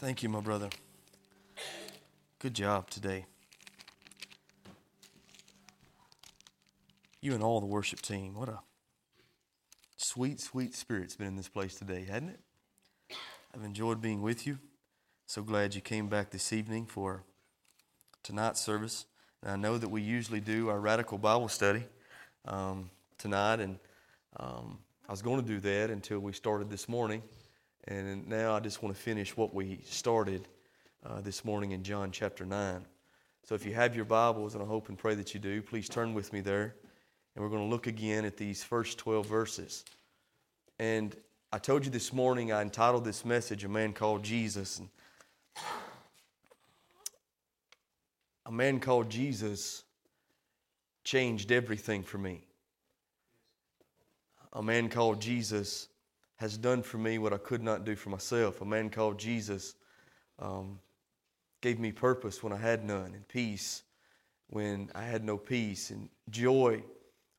Thank you, my brother. Good job today. You and all the worship team. What a sweet, sweet spirit's been in this place today, hasn't it? I've enjoyed being with you. So glad you came back this evening for tonight's service. And I know that we usually do our radical Bible study um, tonight, and um, I was going to do that until we started this morning. And now I just want to finish what we started uh, this morning in John chapter 9. So if you have your Bibles, and I hope and pray that you do, please turn with me there. And we're going to look again at these first 12 verses. And I told you this morning I entitled this message, A Man Called Jesus. And a man called Jesus changed everything for me. A man called Jesus has done for me what I could not do for myself. A man called Jesus um, gave me purpose when I had none, and peace when I had no peace, and joy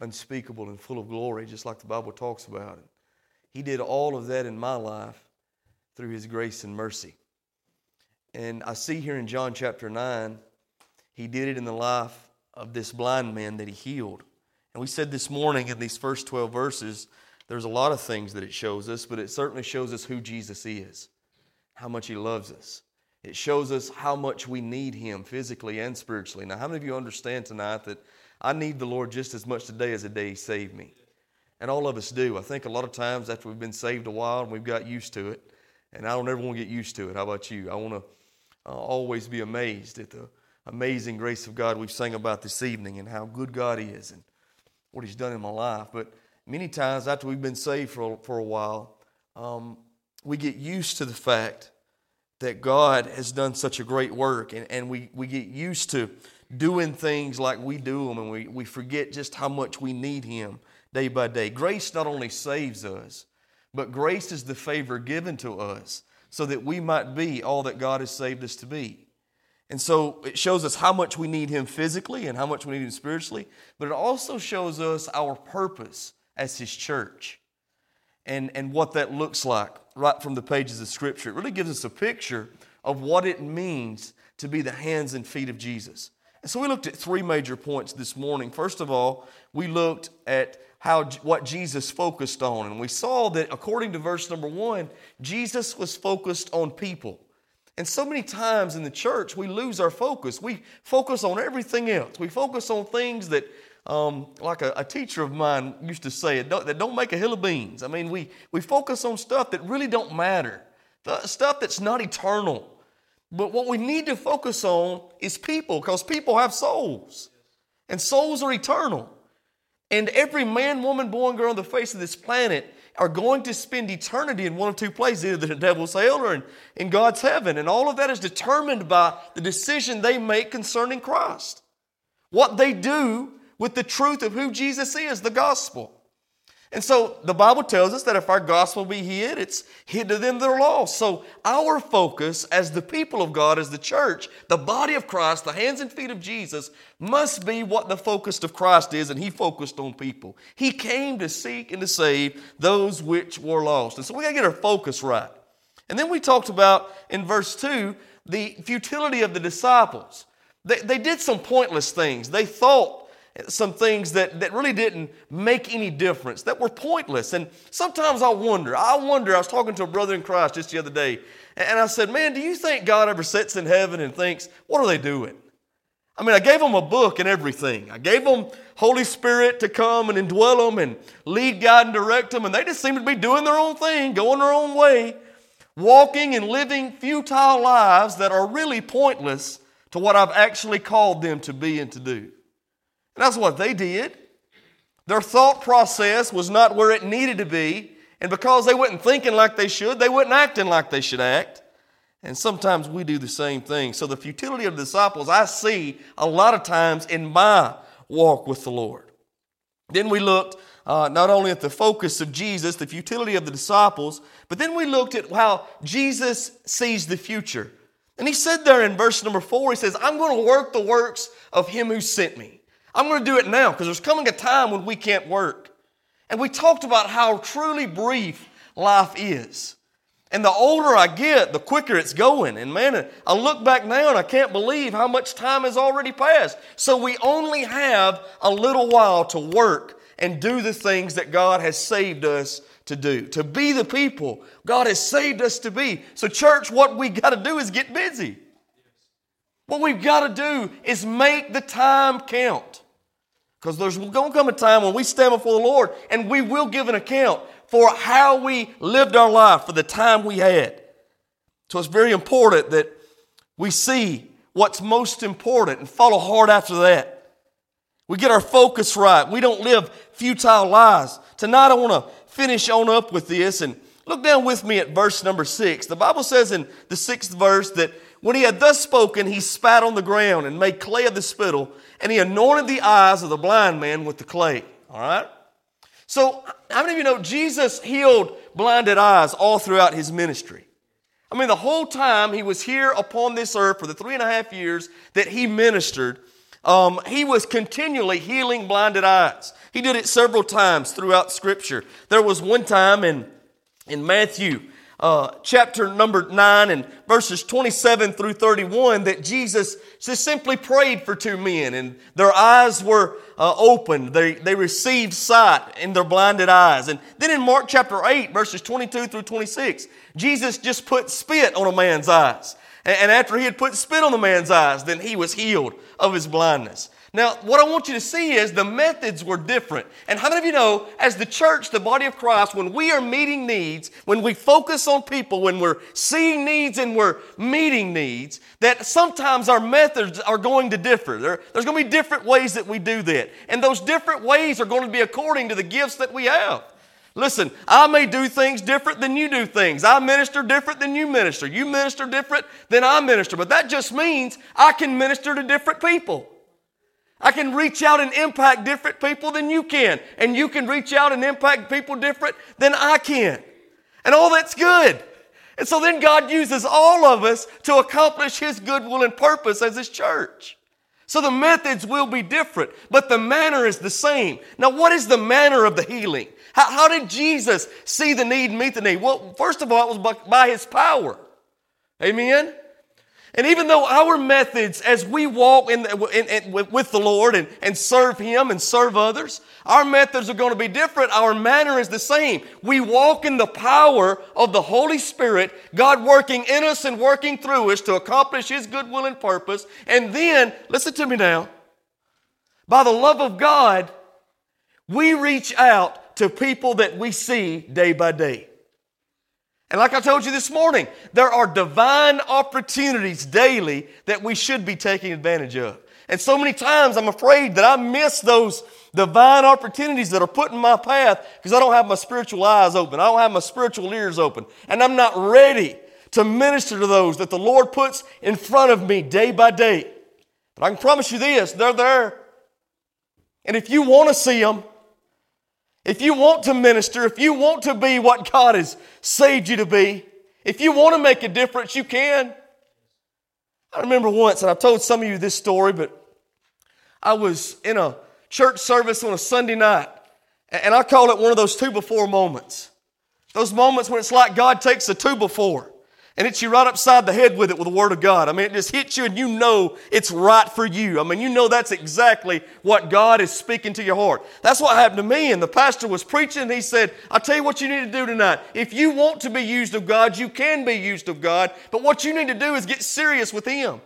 unspeakable and full of glory, just like the Bible talks about. it. he did all of that in my life through His grace and mercy. And I see here in John chapter 9, He did it in the life of this blind man that He healed. And we said this morning in these first 12 verses there's a lot of things that it shows us, but it certainly shows us who Jesus is, how much He loves us. It shows us how much we need Him physically and spiritually. Now, how many of you understand tonight that I need the Lord just as much today as the day He saved me? And all of us do. I think a lot of times after we've been saved a while and we've got used to it, and I don't ever want to get used to it. How about you? I want to uh, always be amazed at the amazing grace of God we've sang about this evening and how good God is and what He's done in my life. But many times after we've been saved for, for a while, um, we get used to the fact that God has done such a great work, and, and we, we get used to doing things like we do them, and we, we forget just how much we need Him day by day. Grace not only saves us, but grace is the favor given to us so that we might be all that God has saved us to be. And so it shows us how much we need Him physically and how much we need Him spiritually, but it also shows us our purpose as His church and, and what that looks like right from the pages of Scripture. It really gives us a picture of what it means to be the hands and feet of Jesus. And so we looked at three major points this morning. First of all, we looked at how what Jesus focused on, and we saw that according to verse number one, Jesus was focused on people. And so many times in the church, we lose our focus. We focus on everything else. We focus on things that um, like a, a, teacher of mine used to say, don't, that don't make a hill of beans. I mean, we, we focus on stuff that really don't matter, the stuff that's not eternal. But what we need to focus on is people, because people have souls, and souls are eternal. And every man, woman, boy, and girl on the face of this planet are going to spend eternity in one of two places, either the devil's hell or in, in God's heaven. And all of that is determined by the decision they make concerning Christ. What they do with the truth of who Jesus is, the gospel. And so the Bible tells us that if our gospel be hid, it's hid to them that are lost. So our focus as the people of God, as the church, the body of Christ, the hands and feet of Jesus, must be what the focus of Christ is, and He focused on people. He came to seek and to save those which were lost. And so we gotta get our focus right. And then we talked about in verse 2 the futility of the disciples. They, they did some pointless things. They thought some things that, that really didn't make any difference, that were pointless. And sometimes I wonder, I wonder, I was talking to a brother in Christ just the other day, and I said, Man, do you think God ever sits in heaven and thinks, What are they doing? I mean, I gave them a book and everything. I gave them Holy Spirit to come and indwell them and lead, guide, and direct them, and they just seem to be doing their own thing, going their own way, walking and living futile lives that are really pointless to what I've actually called them to be and to do. That's what they did. Their thought process was not where it needed to be. And because they weren't thinking like they should, they weren't acting like they should act. And sometimes we do the same thing. So the futility of the disciples I see a lot of times in my walk with the Lord. Then we looked uh, not only at the focus of Jesus, the futility of the disciples, but then we looked at how Jesus sees the future. And he said there in verse number four, he says, I'm going to work the works of him who sent me. I'm going to do it now because there's coming a time when we can't work. And we talked about how truly brief life is. And the older I get, the quicker it's going. And man, I look back now and I can't believe how much time has already passed. So we only have a little while to work and do the things that God has saved us to do, to be the people God has saved us to be. So, church, what we got to do is get busy. What we've got to do is make the time count. Because there's going to come a time when we stand before the Lord and we will give an account for how we lived our life for the time we had. So it's very important that we see what's most important and follow hard after that. We get our focus right. We don't live futile lives. Tonight I want to finish on up with this and look down with me at verse number six. The Bible says in the sixth verse that when he had thus spoken, he spat on the ground and made clay of the spittle, and he anointed the eyes of the blind man with the clay. All right? So, how many of you know Jesus healed blinded eyes all throughout his ministry? I mean, the whole time he was here upon this earth for the three and a half years that he ministered, um, he was continually healing blinded eyes. He did it several times throughout Scripture. There was one time in, in Matthew uh, chapter number 9 and verses 27 through 31 that Jesus just simply prayed for two men and their eyes were uh, opened. They, they received sight in their blinded eyes. And then in Mark chapter 8, verses 22 through 26, Jesus just put spit on a man's eyes. And, and after he had put spit on the man's eyes, then he was healed of his blindness. Now, what I want you to see is the methods were different. And how many of you know, as the church, the body of Christ, when we are meeting needs, when we focus on people, when we're seeing needs and we're meeting needs, that sometimes our methods are going to differ. There, there's going to be different ways that we do that. And those different ways are going to be according to the gifts that we have. Listen, I may do things different than you do things. I minister different than you minister. You minister different than I minister. But that just means I can minister to different people. I can reach out and impact different people than you can. And you can reach out and impact people different than I can. And all that's good. And so then God uses all of us to accomplish His goodwill and purpose as His church. So the methods will be different, but the manner is the same. Now, what is the manner of the healing? How, how did Jesus see the need and meet the need? Well, first of all, it was by, by His power. Amen? And even though our methods as we walk in, in, in, with the Lord and, and serve Him and serve others, our methods are going to be different. Our manner is the same. We walk in the power of the Holy Spirit, God working in us and working through us to accomplish His good will and purpose. And then, listen to me now, by the love of God, we reach out to people that we see day by day. And like I told you this morning, there are divine opportunities daily that we should be taking advantage of. And so many times I'm afraid that I miss those divine opportunities that are put in my path because I don't have my spiritual eyes open. I don't have my spiritual ears open. And I'm not ready to minister to those that the Lord puts in front of me day by day. But I can promise you this they're there. And if you want to see them, if you want to minister, if you want to be what God has saved you to be, if you want to make a difference, you can. I remember once, and I've told some of you this story, but I was in a church service on a Sunday night, and I call it one of those two before moments. Those moments when it's like God takes a two before and hits you right upside the head with it with the Word of God. I mean, it just hits you and you know it's right for you. I mean, you know that's exactly what God is speaking to your heart. That's what happened to me. And the pastor was preaching and he said, I'll tell you what you need to do tonight. If you want to be used of God, you can be used of God. But what you need to do is get serious with Him.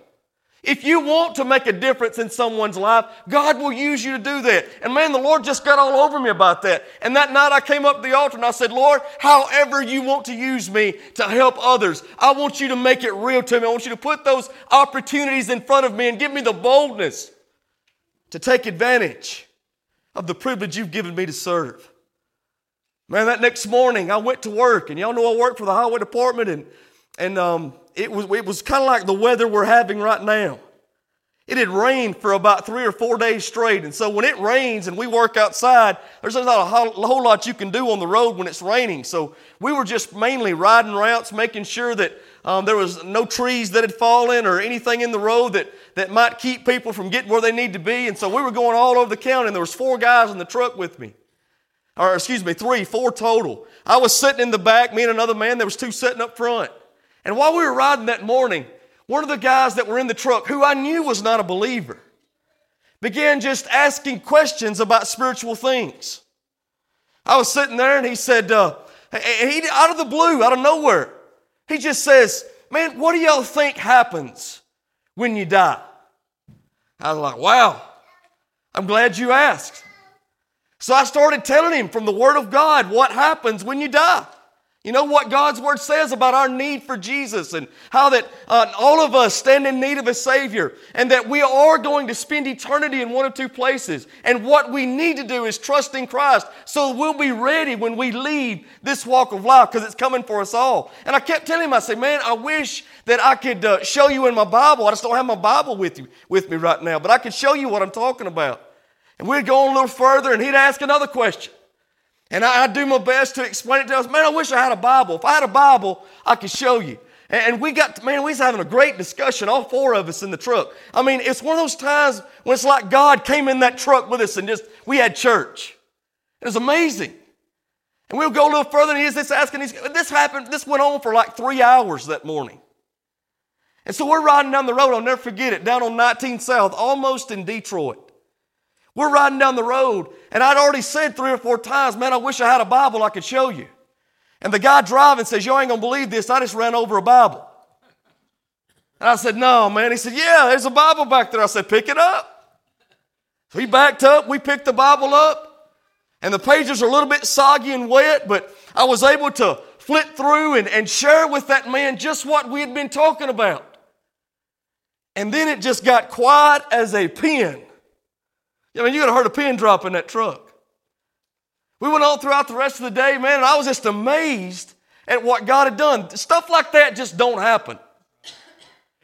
If you want to make a difference in someone's life, God will use you to do that. And man, the Lord just got all over me about that. And that night I came up to the altar and I said, Lord, however you want to use me to help others, I want you to make it real to me. I want you to put those opportunities in front of me and give me the boldness to take advantage of the privilege you've given me to serve. Man, that next morning I went to work, and y'all know I work for the highway department, and, and um, it was, it was kind of like the weather we're having right now. It had rained for about three or four days straight. And so when it rains and we work outside, there's not a whole lot you can do on the road when it's raining. So we were just mainly riding routes, making sure that um, there was no trees that had fallen or anything in the road that, that might keep people from getting where they need to be. And so we were going all over the county, and there was four guys in the truck with me. or excuse me, three, four total. I was sitting in the back, me and another man, there was two sitting up front. And while we were riding that morning, one of the guys that were in the truck, who I knew was not a believer, began just asking questions about spiritual things. I was sitting there and he said, uh, he, out of the blue, out of nowhere, he just says, Man, what do y'all think happens when you die? I was like, Wow, I'm glad you asked. So I started telling him from the Word of God what happens when you die. You know what God's Word says about our need for Jesus and how that uh, all of us stand in need of a Savior and that we are going to spend eternity in one of two places. And what we need to do is trust in Christ so we'll be ready when we leave this walk of life because it's coming for us all. And I kept telling him, I said, man, I wish that I could uh, show you in my Bible. I just don't have my Bible with, you, with me right now, but I could show you what I'm talking about. And we'd go on a little further and he'd ask another question. And I, I do my best to explain it to us. Man, I wish I had a Bible. If I had a Bible, I could show you. And we got, man, we was having a great discussion, all four of us in the truck. I mean, it's one of those times when it's like God came in that truck with us and just, we had church. It was amazing. And we'll go a little further and he's this asking, he's, this happened, this went on for like three hours that morning. And so we're riding down the road, I'll never forget it, down on 19 South, almost in Detroit. We're riding down the road, and I'd already said three or four times, man, I wish I had a Bible I could show you. And the guy driving says, You ain't gonna believe this. I just ran over a Bible. And I said, No, man. He said, Yeah, there's a Bible back there. I said, Pick it up. So he backed up. We picked the Bible up. And the pages are a little bit soggy and wet, but I was able to flip through and, and share with that man just what we had been talking about. And then it just got quiet as a pin. I mean, you could have heard a pin drop in that truck. We went on throughout the rest of the day, man, and I was just amazed at what God had done. Stuff like that just don't happen.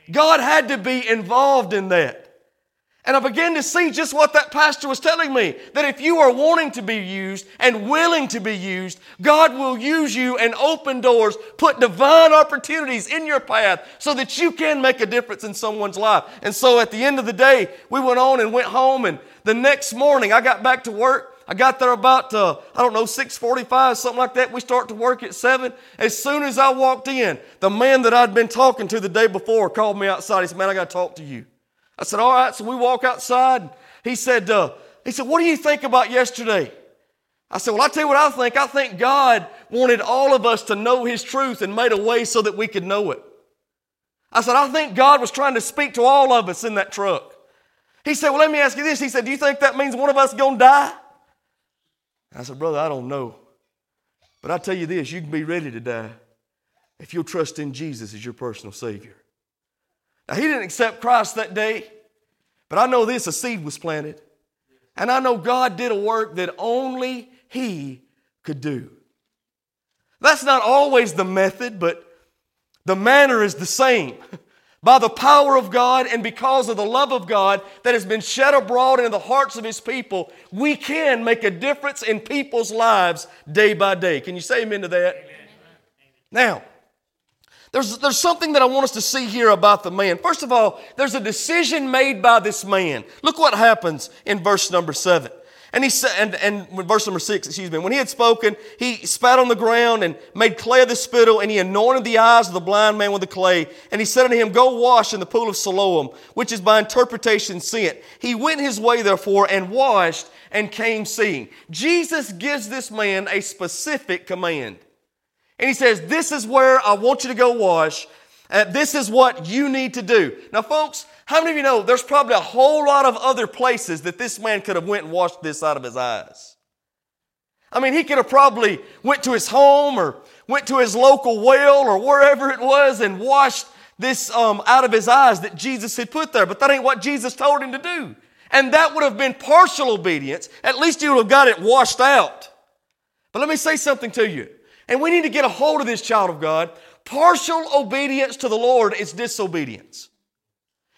God had to be involved in that. And I began to see just what that pastor was telling me that if you are wanting to be used and willing to be used, God will use you and open doors, put divine opportunities in your path so that you can make a difference in someone's life. And so at the end of the day, we went on and went home and the next morning I got back to work. I got there about, uh, I don't know, 645, something like that. We start to work at 7. As soon as I walked in, the man that I'd been talking to the day before called me outside. He said, man, I got to talk to you. I said, all right. So we walk outside. He said, uh, he said, what do you think about yesterday? I said, well, I'll tell you what I think. I think God wanted all of us to know His truth and made a way so that we could know it. I said, I think God was trying to speak to all of us in that truck. He said, Well, let me ask you this. He said, Do you think that means one of us to die? I said, Brother, I don't know. But I tell you this you can be ready to die if you'll trust in Jesus as your personal Savior. Now, he didn't accept Christ that day, but I know this a seed was planted. And I know God did a work that only He could do. That's not always the method, but the manner is the same. by the power of God and because of the love of God that has been shed abroad in the hearts of His people, we can make a difference in people's lives day by day. Can you say amen to that? Amen. Now, there's, there's something that I want us to see here about the man. First of all, there's a decision made by this man. Look what happens in verse number seven. And he said, and, and verse number six, excuse me, when he had spoken, he spat on the ground and made clay of the spittle, and he anointed the eyes of the blind man with the clay. And he said unto him, Go wash in the pool of Siloam, which is by interpretation sent. He went his way, therefore, and washed and came seeing. Jesus gives this man a specific command. And he says, This is where I want you to go wash. Uh, this is what you need to do. Now, folks, how many of you know there's probably a whole lot of other places that this man could have went and washed this out of his eyes? I mean, he could have probably went to his home or went to his local well or wherever it was and washed this um, out of his eyes that Jesus had put there. But that ain't what Jesus told him to do. And that would have been partial obedience. At least you would have got it washed out. But let me say something to you. And we need to get a hold of this child of God. Partial obedience to the Lord is disobedience.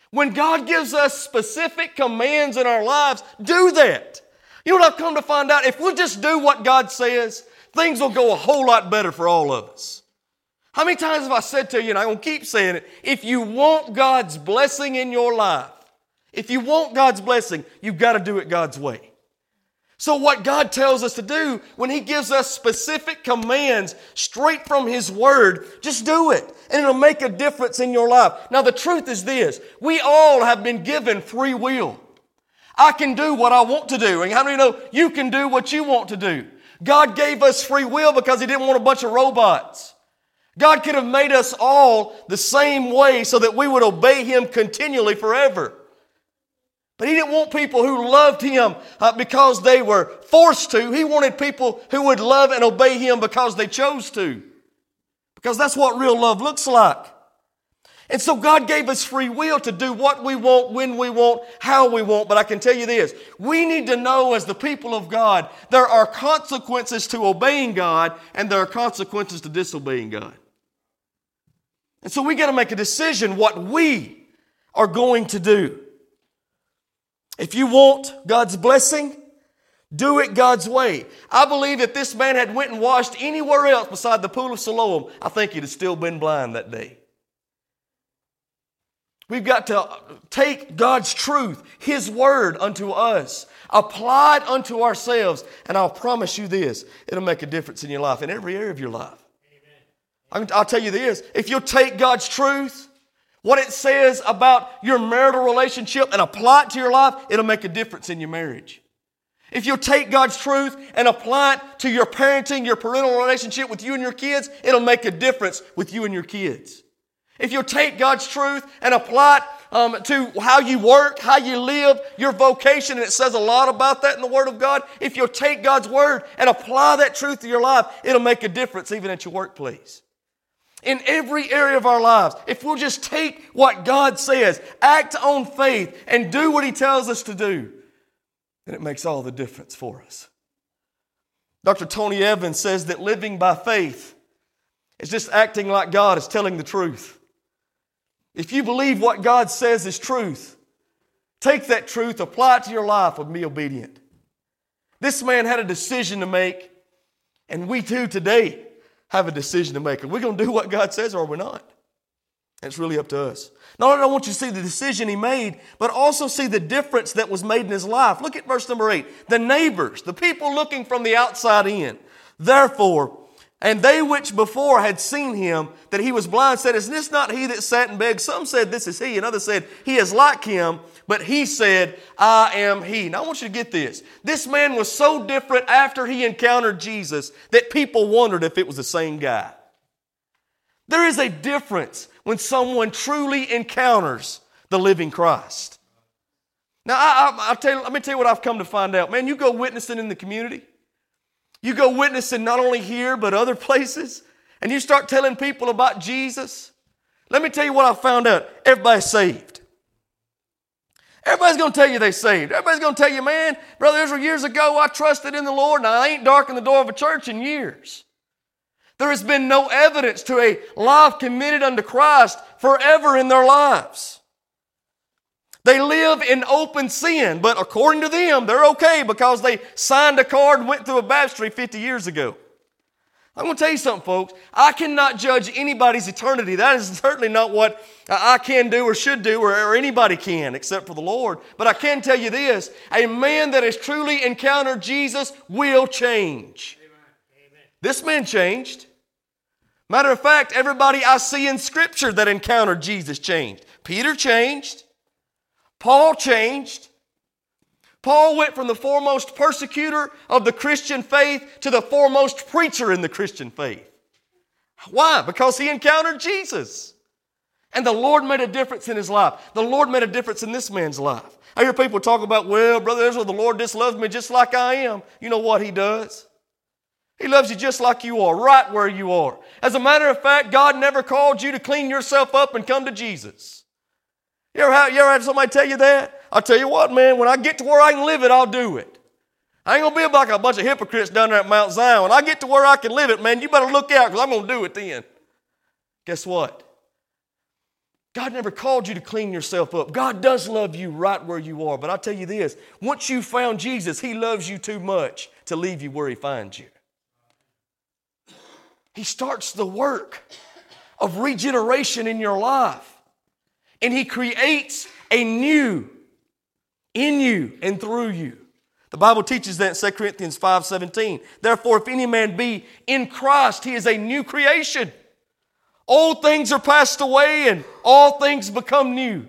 When God gives us specific commands in our lives, do that. You know what I've come to find out? If we'll just do what God says, things will go a whole lot better for all of us. How many times have I said to you, and I'm going to keep saying it, if you want God's blessing in your life, if you want God's blessing, you've got to do it God's way. So, what God tells us to do when He gives us specific commands straight from His Word, just do it and it'll make a difference in your life. Now, the truth is this we all have been given free will. I can do what I want to do. And how many know you can do what you want to do? God gave us free will because He didn't want a bunch of robots. God could have made us all the same way so that we would obey Him continually forever. But he didn't want people who loved him uh, because they were forced to. He wanted people who would love and obey him because they chose to. Because that's what real love looks like. And so God gave us free will to do what we want, when we want, how we want. But I can tell you this we need to know as the people of God, there are consequences to obeying God and there are consequences to disobeying God. And so we got to make a decision what we are going to do. If you want God's blessing, do it God's way. I believe if this man had went and washed anywhere else beside the pool of Siloam, I think he'd have still been blind that day. We've got to take God's truth, His word unto us, apply it unto ourselves, and I'll promise you this it'll make a difference in your life, in every area of your life. I'll tell you this if you'll take God's truth, what it says about your marital relationship and apply it to your life, it'll make a difference in your marriage. If you'll take God's truth and apply it to your parenting, your parental relationship with you and your kids, it'll make a difference with you and your kids. If you'll take God's truth and apply it um, to how you work, how you live, your vocation, and it says a lot about that in the Word of God. If you'll take God's Word and apply that truth to your life, it'll make a difference even at your workplace in every area of our lives, if we'll just take what God says, act on faith, and do what He tells us to do, then it makes all the difference for us. Dr. Tony Evans says that living by faith is just acting like God is telling the truth. If you believe what God says is truth, take that truth, apply it to your life, and be obedient. This man had a decision to make, and we too today have a decision to make. Are we going to do what God says or are we not? It's really up to us. Not only do I want you to see the decision he made, but also see the difference that was made in his life. Look at verse number eight. The neighbors, the people looking from the outside in. Therefore, and they which before had seen him, that he was blind, said, Is this not he that sat and begged? Some said, This is he, and others said, He is like him. But he said, I am he. Now I want you to get this. This man was so different after he encountered Jesus that people wondered if it was the same guy. There is a difference when someone truly encounters the living Christ. Now, I, I, tell you, let me tell you what I've come to find out. Man, you go witnessing in the community, you go witnessing not only here, but other places, and you start telling people about Jesus. Let me tell you what I found out. Everybody's saved. Everybody's going to tell you they saved. Everybody's going to tell you, man, Brother Israel, years ago I trusted in the Lord and I ain't darkened the door of a church in years. There has been no evidence to a life committed unto Christ forever in their lives. They live in open sin, but according to them, they're okay because they signed a card and went through a baptistry 50 years ago. I'm going to tell you something, folks. I cannot judge anybody's eternity. That is certainly not what I can do or should do, or, or, anybody can except for the Lord. But I can tell you this a man that has truly encountered Jesus will change. Amen. This man changed. Matter of fact, everybody I see in Scripture that encountered Jesus changed. Peter changed, Paul changed. Paul went from the foremost persecutor of the Christian faith to the foremost preacher in the Christian faith. Why? Because he encountered Jesus. And the Lord made a difference in his life. The Lord made a difference in this man's life. I hear people talk about, well, Brother Israel, the Lord just loves me just like I am. You know what he does? He loves you just like you are, right where you are. As a matter of fact, God never called you to clean yourself up and come to Jesus. You ever, have, you ever had somebody tell you that? I'll tell you what, man, when I get to where I can live it, I'll do it. I ain't gonna be like a bunch of hypocrites down there at Mount Zion. When I get to where I can live it, man, you better look out because I'm gonna do it then. Guess what? God never called you to clean yourself up. God does love you right where you are. But I'll tell you this once you found Jesus, He loves you too much to leave you where He finds you. He starts the work of regeneration in your life, and He creates a new in you and through you. The Bible teaches that in 2 Corinthians 5:17. Therefore, if any man be in Christ, he is a new creation. Old things are passed away and all things become new.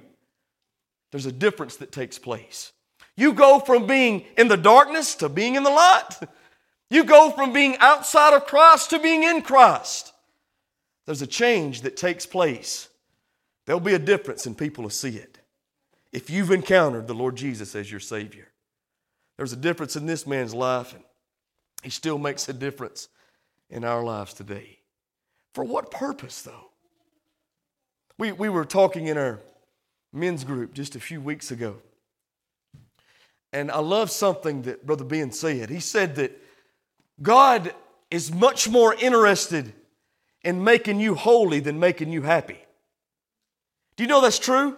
There's a difference that takes place. You go from being in the darkness to being in the light. You go from being outside of Christ to being in Christ. There's a change that takes place. There'll be a difference and people will see it. If you've encountered the Lord Jesus as your Savior, there's a difference in this man's life, and he still makes a difference in our lives today. For what purpose, though? We, we were talking in our men's group just a few weeks ago. And I love something that Brother Ben said. He said that God is much more interested in making you holy than making you happy. Do you know that's true?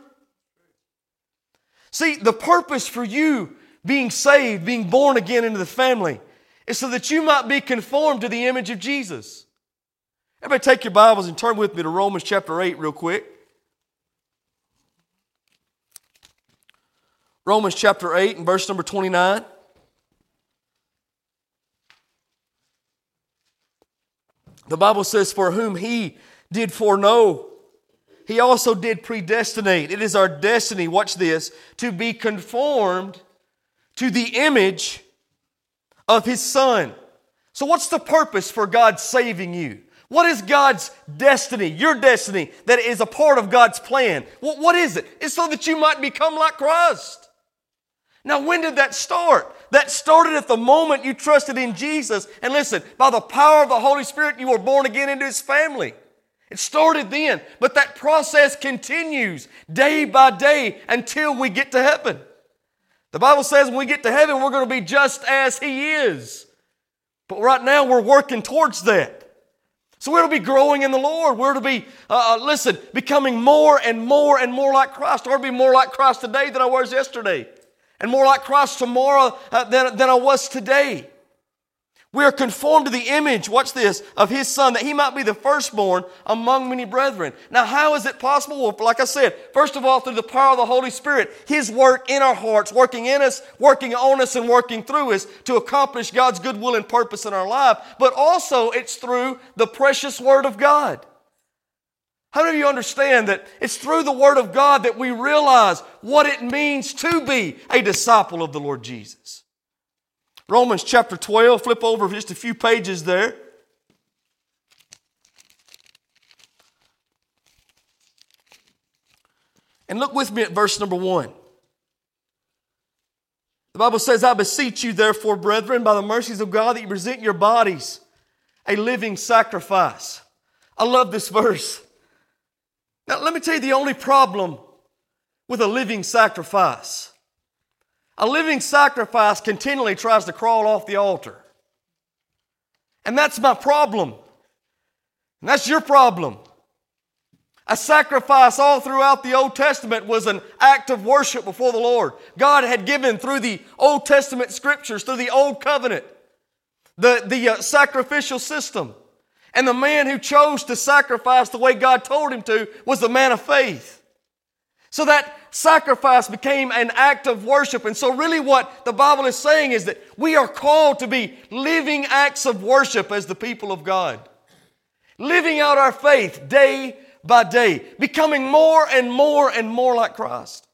See, the purpose for you being saved, being born again into the family, is so that you might be conformed to the image of Jesus. Everybody take your Bibles and turn with me to Romans chapter 8 real quick. Romans chapter 8 and verse number 29. The Bible says, For whom he did foreknow, he also did predestinate. It is our destiny, watch this, to be conformed to the image of his son. So, what's the purpose for God saving you? What is God's destiny, your destiny, that is a part of God's plan? what is it? It's so that you might become like Christ. Now, when did that start? That started at the moment you trusted in Jesus. And listen, by the power of the Holy Spirit, you were born again into His family. It started then, but that process continues day by day until we get to heaven. The Bible says when we get to heaven, we're going to be just as He is. But right now, we're working towards that. So we're to be growing in the Lord. We're to be, uh, uh listen, becoming more and more and more like Christ. Or be more like Christ today than I was yesterday and more like Christ tomorrow uh, than, than I was today. We are conformed to the image, watch this, of his son, that he might be the firstborn among many brethren. Now, how is it possible? Well, like I said, first of all, through the power of the Holy Spirit, his work in our hearts, working in us, working on us, and working through us to accomplish God's good will and purpose in our life. But also, it's through the precious word of God. How of you understand that it's through the Word of God that we realize what it means to be a disciple of the Lord Jesus? Romans chapter 12, flip over just a few pages there. And look with me at verse number 1. The Bible says, I beseech you, therefore, brethren, by the mercies of God, that you present your bodies a living sacrifice. I love this verse. Now, let me tell you the only problem with a living sacrifice. A living sacrifice continually tries to crawl off the altar. And that's my problem. And that's your problem. A sacrifice all throughout the Old Testament was an act of worship before the Lord. God had given through the Old Testament scriptures, through the Old Covenant, the, the uh, sacrificial system. And the man who chose to sacrifice the way God told him to was the man of faith. So that sacrifice became an act of worship. And so, really, what the Bible is saying is that we are called to be living acts of worship as the people of God. Living out our faith day by day, becoming more and more and more like Christ.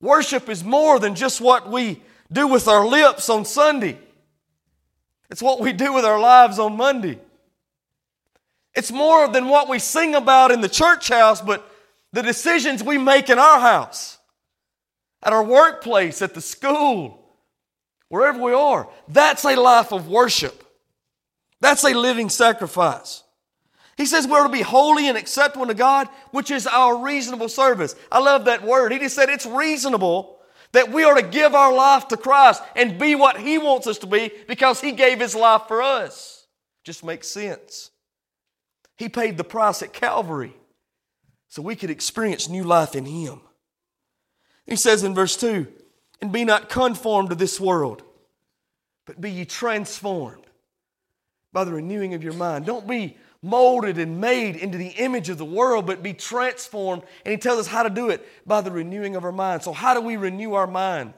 Worship is more than just what we do with our lips on Sunday. It's what we do with our lives on Monday. It's more than what we sing about in the church house, but the decisions we make in our house, at our workplace, at the school, wherever we are. That's a life of worship. That's a living sacrifice. He says we're to be holy and acceptable to God, which is our reasonable service. I love that word. He just said it's reasonable that we are to give our life to Christ and be what He wants us to be because He gave His life for us. Just makes sense. He paid the price at Calvary so we could experience new life in Him. He says in verse 2 And be not conformed to this world, but be ye transformed by the renewing of your mind. Don't be molded and made into the image of the world, but be transformed. And he tells us how to do it by the renewing of our mind. So, how do we renew our mind?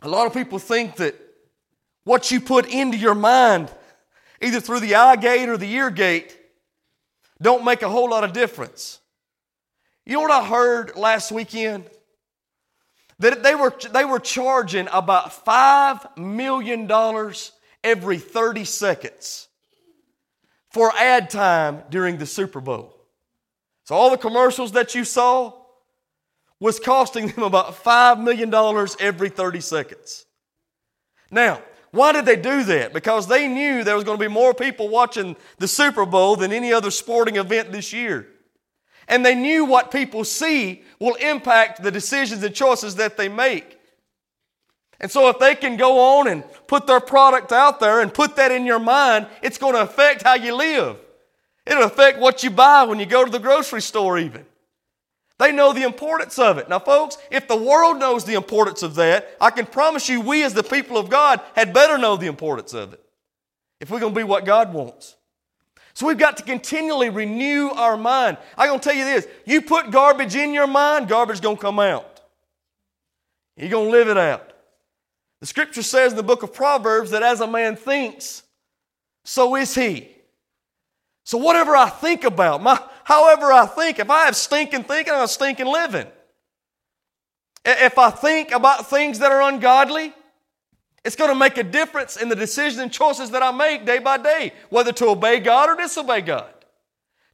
A lot of people think that what you put into your mind, either through the eye gate or the ear gate, don't make a whole lot of difference. You know what I heard last weekend? That they were, they were charging about $5 million every 30 seconds for ad time during the Super Bowl. So all the commercials that you saw was costing them about $5 million every 30 seconds. Now, why did they do that? Because they knew there was going to be more people watching the Super Bowl than any other sporting event this year. And they knew what people see will impact the decisions and choices that they make. And so, if they can go on and put their product out there and put that in your mind, it's going to affect how you live. It'll affect what you buy when you go to the grocery store, even. They know the importance of it. Now, folks, if the world knows the importance of that, I can promise you, we as the people of God had better know the importance of it if we're going to be what God wants. So we've got to continually renew our mind. I'm going to tell you this you put garbage in your mind, garbage going to come out. You're going to live it out. The scripture says in the book of Proverbs that as a man thinks, so is he. So whatever I think about, my, however I think, if I have stinking thinking, I have stinking living. If I think about things that are ungodly, it's going to make a difference in the decisions and choices that I make day by day, whether to obey God or disobey God.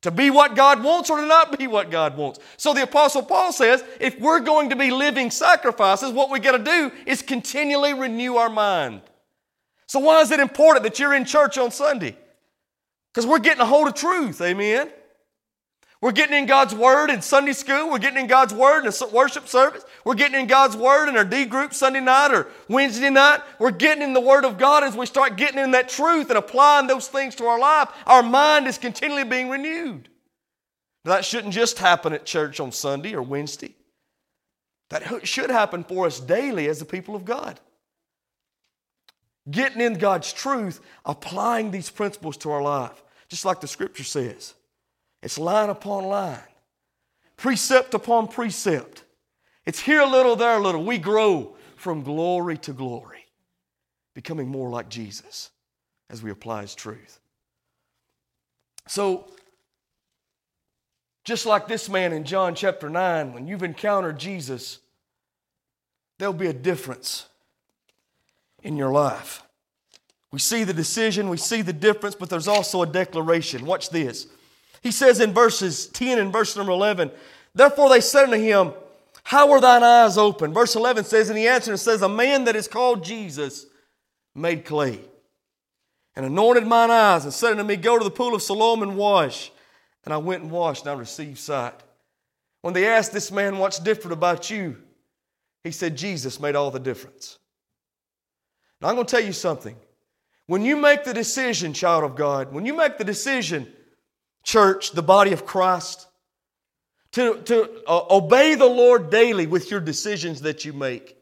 To be what God wants or to not be what God wants. So the Apostle Paul says if we're going to be living sacrifices, what we got to do is continually renew our mind. So, why is it important that you're in church on Sunday? Because we're getting a hold of truth, amen? We're getting in God's Word in Sunday school. We're getting in God's Word in a worship service. We're getting in God's Word in our D group Sunday night or Wednesday night. We're getting in the Word of God as we start getting in that truth and applying those things to our life. Our mind is continually being renewed. Now, that shouldn't just happen at church on Sunday or Wednesday. That should happen for us daily as the people of God getting in God's truth, applying these principles to our life, just like the scripture says. It's line upon line, precept upon precept. It's here a little, there a little. We grow from glory to glory, becoming more like Jesus as we apply His truth. So, just like this man in John chapter 9, when you've encountered Jesus, there'll be a difference in your life. We see the decision, we see the difference, but there's also a declaration. Watch this. He says in verses 10 and verse number 11, Therefore they said unto him, How were thine eyes open? Verse 11 says, And he answered and says, A man that is called Jesus made clay and anointed mine eyes and said unto me, Go to the pool of Siloam and wash. And I went and washed and I received sight. When they asked this man, What's different about you? He said, Jesus made all the difference. Now, I'm going to tell you something. When you make the decision, child of God, when you make the decision, church, the body of Christ, to, to uh, obey the Lord daily with your decisions that you make,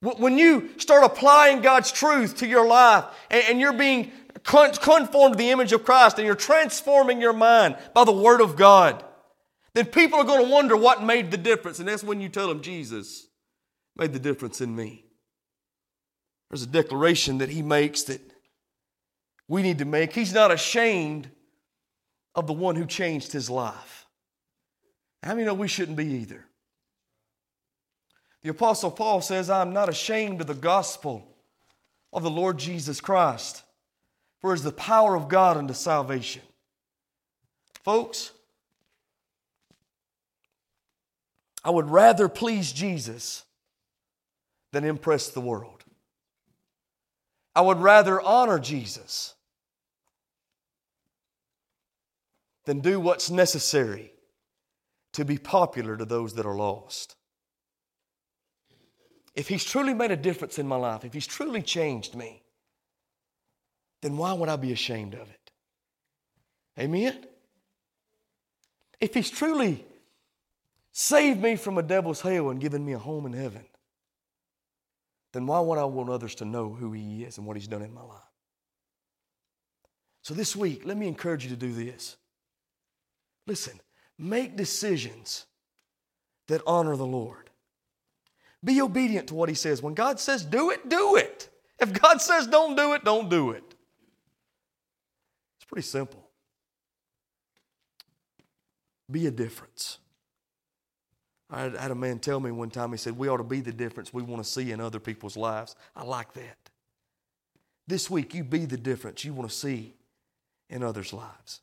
when you start applying God's truth to your life and, and you're being conformed to the image of Christ and you're transforming your mind by the Word of God, then people are going to wonder what made the difference. And that's when you tell them Jesus made the difference in me. There's a declaration that he makes that we need to make. He's not ashamed of the one who changed his life. How many know we shouldn't be either? The Apostle Paul says, I'm not ashamed of the gospel of the Lord Jesus Christ, for it is the power of God unto salvation. Folks, I would rather please Jesus than impress the world. I would rather honor Jesus than do what's necessary to be popular to those that are lost. If He's truly made a difference in my life, if He's truly changed me, then why would I be ashamed of it? Amen? If He's truly saved me from a devil's hell and given me a home in heaven, then why would I want others to know who He is and what He's done in my life? So this week, let me encourage you to do this. Listen, make decisions that honor the Lord. Be obedient to what He says. When God says do it, do it. If God says don't do it, don't do it. It's pretty simple. Be a difference. I had a man tell me one time, he said, We ought to be the difference we want to see in other people's lives. I like that. This week, you be the difference you want to see in others' lives.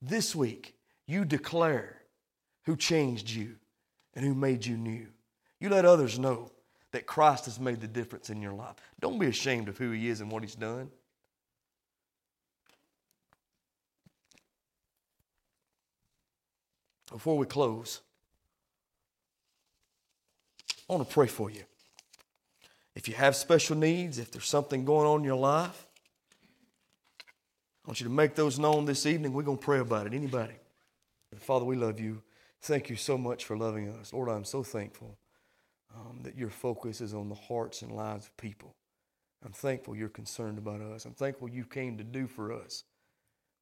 This week, you declare who changed you and who made you new. You let others know that Christ has made the difference in your life. Don't be ashamed of who He is and what He's done. Before we close, I want to pray for you. If you have special needs, if there's something going on in your life, I want you to make those known this evening. We're going to pray about it. Anybody? Father, we love you. Thank you so much for loving us. Lord, I'm so thankful um, that your focus is on the hearts and lives of people. I'm thankful you're concerned about us. I'm thankful you came to do for us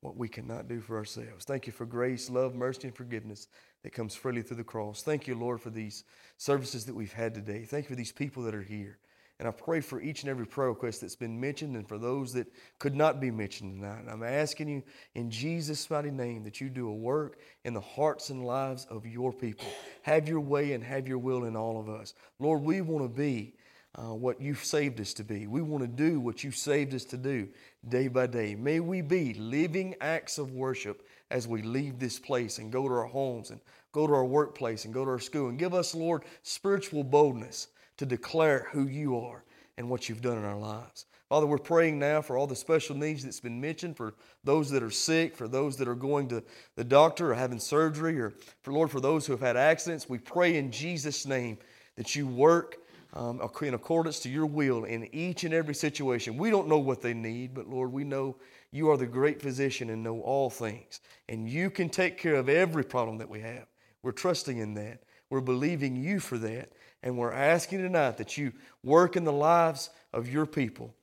what we cannot do for ourselves. Thank you for grace, love, mercy, and forgiveness that comes freely through the cross. Thank you, Lord, for these services that we've had today. Thank you for these people that are here. And I pray for each and every prayer request that's been mentioned and for those that could not be mentioned tonight. And I'm asking you in Jesus' mighty name that you do a work in the hearts and lives of your people. Have your way and have your will in all of us. Lord, we want to be uh, what you've saved us to be. We want to do what you've saved us to do day by day. May we be living acts of worship as we leave this place and go to our homes and go to our workplace and go to our school. And give us, Lord, spiritual boldness to declare who you are and what you've done in our lives. Father, we're praying now for all the special needs that's been mentioned, for those that are sick, for those that are going to the doctor or having surgery, or for Lord, for those who have had accidents. We pray in Jesus' name that you work um, in accordance to your will in each and every situation. We don't know what they need, but Lord, we know you are the great physician and know all things. And you can take care of every problem that we have. We're trusting in that. We're believing you for that. And we're asking tonight that you work in the lives of your people.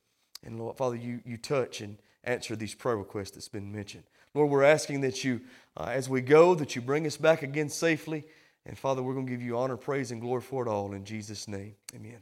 And Lord, Father, you, you touch and answer these prayer requests that's been mentioned. Lord, we're asking that you, uh, as we go, that you bring us back again safely. And Father, we're going to give you honor, praise, and glory for it all in Jesus' name. Amen.